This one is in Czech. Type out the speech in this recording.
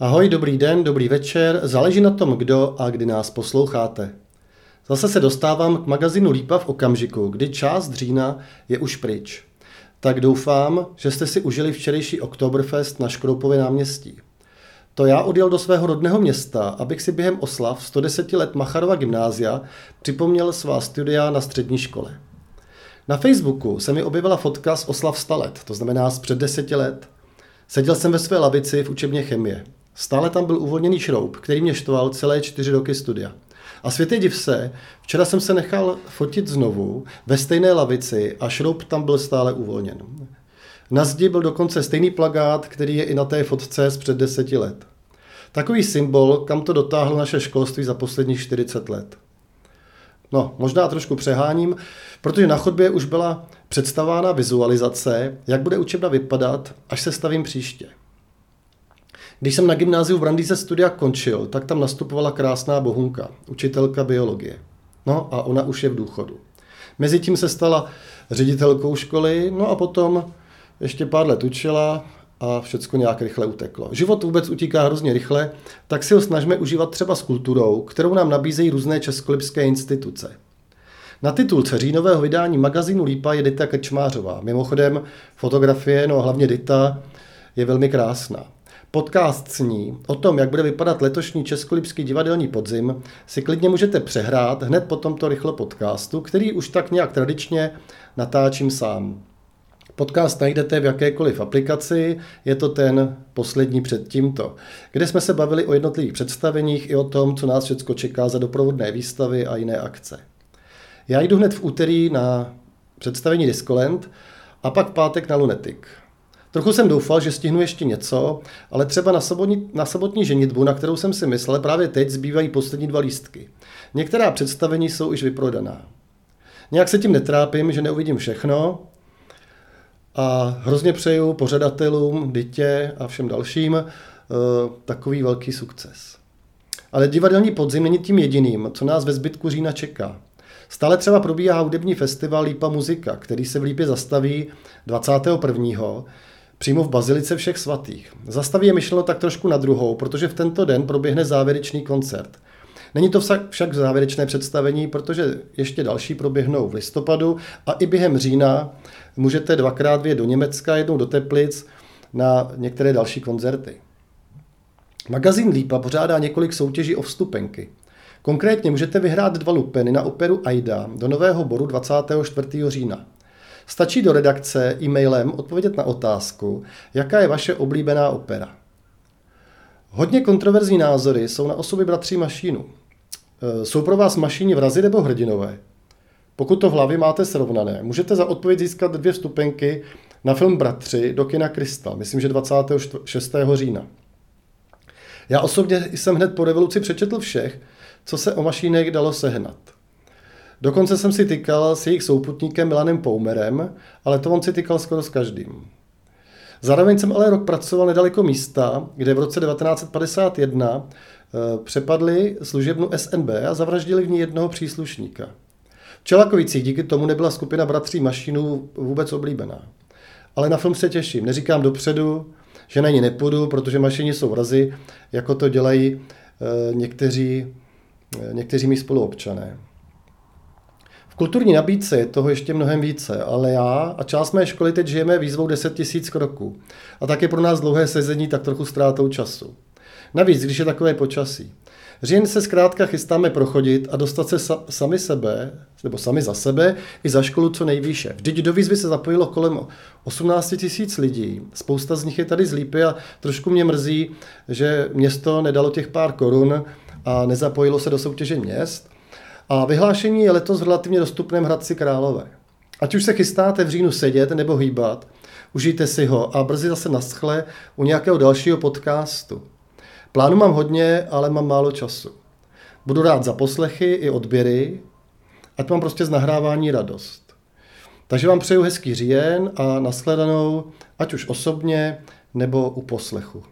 Ahoj, dobrý den, dobrý večer, záleží na tom, kdo a kdy nás posloucháte. Zase se dostávám k magazínu Lípa v okamžiku, kdy část října je už pryč. Tak doufám, že jste si užili včerejší Oktoberfest na Škroupově náměstí. To já odjel do svého rodného města, abych si během oslav 110 let Macharova gymnázia připomněl svá studia na střední škole. Na Facebooku se mi objevila fotka z oslav 100 let, to znamená z před deseti let. Seděl jsem ve své lavici v učebně chemie. Stále tam byl uvolněný šroub, který mě štval celé čtyři roky studia. A světě div se, včera jsem se nechal fotit znovu ve stejné lavici a šroub tam byl stále uvolněn. Na zdi byl dokonce stejný plagát, který je i na té fotce z před deseti let. Takový symbol, kam to dotáhlo naše školství za posledních 40 let. No, možná trošku přeháním, protože na chodbě už byla představána vizualizace, jak bude učebna vypadat, až se stavím příště. Když jsem na gymnáziu v Brandýze studia končil, tak tam nastupovala krásná bohunka, učitelka biologie. No a ona už je v důchodu. Mezitím se stala ředitelkou školy, no a potom ještě pár let učila a všechno nějak rychle uteklo. Život vůbec utíká hrozně rychle, tak si ho snažíme užívat třeba s kulturou, kterou nám nabízejí různé českolipské instituce. Na titulce říjnového vydání magazínu Lípa je Dita Krčmářová. Mimochodem fotografie, no a hlavně Dita, je velmi krásná. Podcast s ní o tom, jak bude vypadat letošní Českolipský divadelní podzim, si klidně můžete přehrát hned po tomto rychle podcastu, který už tak nějak tradičně natáčím sám. Podcast najdete v jakékoliv aplikaci, je to ten poslední před tímto, kde jsme se bavili o jednotlivých představeních i o tom, co nás všechno čeká za doprovodné výstavy a jiné akce. Já jdu hned v úterý na představení Discolent a pak pátek na Lunetic. Trochu jsem doufal, že stihnu ještě něco, ale třeba na sobotní, na sobotní ženitbu, na kterou jsem si myslel, právě teď zbývají poslední dva lístky. Některá představení jsou již vyprodaná. Nějak se tím netrápím, že neuvidím všechno a hrozně přeju pořadatelům, dítě a všem dalším uh, takový velký sukces. Ale divadelní podzim není tím jediným, co nás ve zbytku října čeká. Stále třeba probíhá hudební festival Lípa muzika, který se v Lípě zastaví 21 přímo v Bazilice všech svatých. Zastaví je myšleno tak trošku na druhou, protože v tento den proběhne závěrečný koncert. Není to však závěrečné představení, protože ještě další proběhnou v listopadu a i během října můžete dvakrát vyjet do Německa, jednou do Teplic na některé další koncerty. Magazín Lípa pořádá několik soutěží o vstupenky. Konkrétně můžete vyhrát dva lupeny na operu Aida do Nového boru 24. října. Stačí do redakce e-mailem odpovědět na otázku, jaká je vaše oblíbená opera. Hodně kontroverzní názory jsou na osoby bratří Mašínu. E, jsou pro vás Mašíni vrazy nebo hrdinové? Pokud to v hlavě máte srovnané, můžete za odpověď získat dvě vstupenky na film Bratři do kina Krista, myslím, že 26. října. Já osobně jsem hned po revoluci přečetl všech, co se o mašínek dalo sehnat. Dokonce jsem si tykal s jejich souputníkem Milanem Poumerem, ale to on si tykal skoro s každým. Zároveň jsem ale rok pracoval nedaleko místa, kde v roce 1951 eh, přepadli služebnu SNB a zavraždili v ní jednoho příslušníka. V Čelakovicích díky tomu nebyla skupina bratří Mašinů vůbec oblíbená. Ale na film se těším. Neříkám dopředu, že na ní nepůjdu, protože mašini jsou vrazy, jako to dělají eh, někteří, eh, někteří mý spoluobčané. V kulturní nabídce je toho ještě mnohem více, ale já a část mé školy teď žijeme výzvou 10 000 kroků. A tak je pro nás dlouhé sezení tak trochu ztrátou času. Navíc, když je takové počasí. Říjen se zkrátka chystáme prochodit a dostat se sa, sami sebe, nebo sami za sebe, i za školu co nejvýše. Vždyť do výzvy se zapojilo kolem 18 tisíc lidí. Spousta z nich je tady z Lípy a trošku mě mrzí, že město nedalo těch pár korun a nezapojilo se do soutěže měst. A vyhlášení je letos v relativně dostupném Hradci Králové. Ať už se chystáte v říjnu sedět nebo hýbat, užijte si ho a brzy zase naschle u nějakého dalšího podcastu. Plánu mám hodně, ale mám málo času. Budu rád za poslechy i odběry, ať mám prostě z nahrávání radost. Takže vám přeju hezký říjen a nashledanou, ať už osobně nebo u poslechu.